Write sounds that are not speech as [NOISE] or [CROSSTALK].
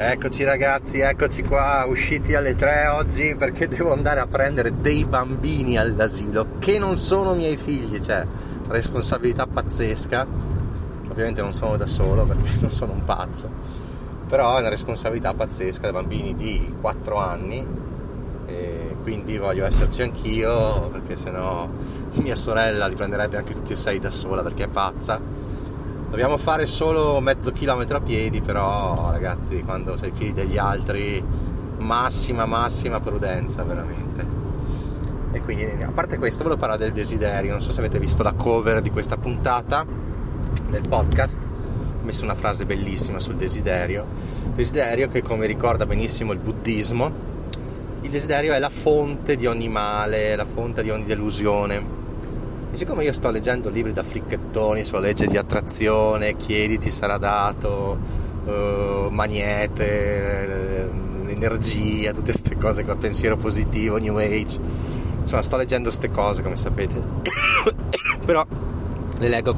Eccoci ragazzi, eccoci qua, usciti alle 3 oggi perché [LAUGHS] devo andare a prendere dei bambini all'asilo che non sono miei figli, cioè responsabilità pazzesca. Ovviamente non sono da solo perché [LAUGHS] non sono un pazzo, però è una responsabilità pazzesca dei bambini di 4 anni e quindi voglio esserci anch'io perché sennò [LAUGHS] mia sorella li prenderebbe anche tutti e sei da sola perché è pazza Dobbiamo fare solo mezzo chilometro a piedi, però ragazzi, quando sei figli degli altri, massima, massima prudenza, veramente. E quindi, a parte questo, volevo parlare del desiderio. Non so se avete visto la cover di questa puntata del podcast. Ho messo una frase bellissima sul desiderio. Desiderio che, come ricorda benissimo il buddismo, il desiderio è la fonte di ogni male, la fonte di ogni delusione e siccome io sto leggendo libri da fricchettoni sulla legge di attrazione, chiediti sarà dato, uh, magnete, uh, energia, tutte queste cose col pensiero positivo, new age, insomma sto leggendo queste cose come sapete, [COUGHS] però le leggo con la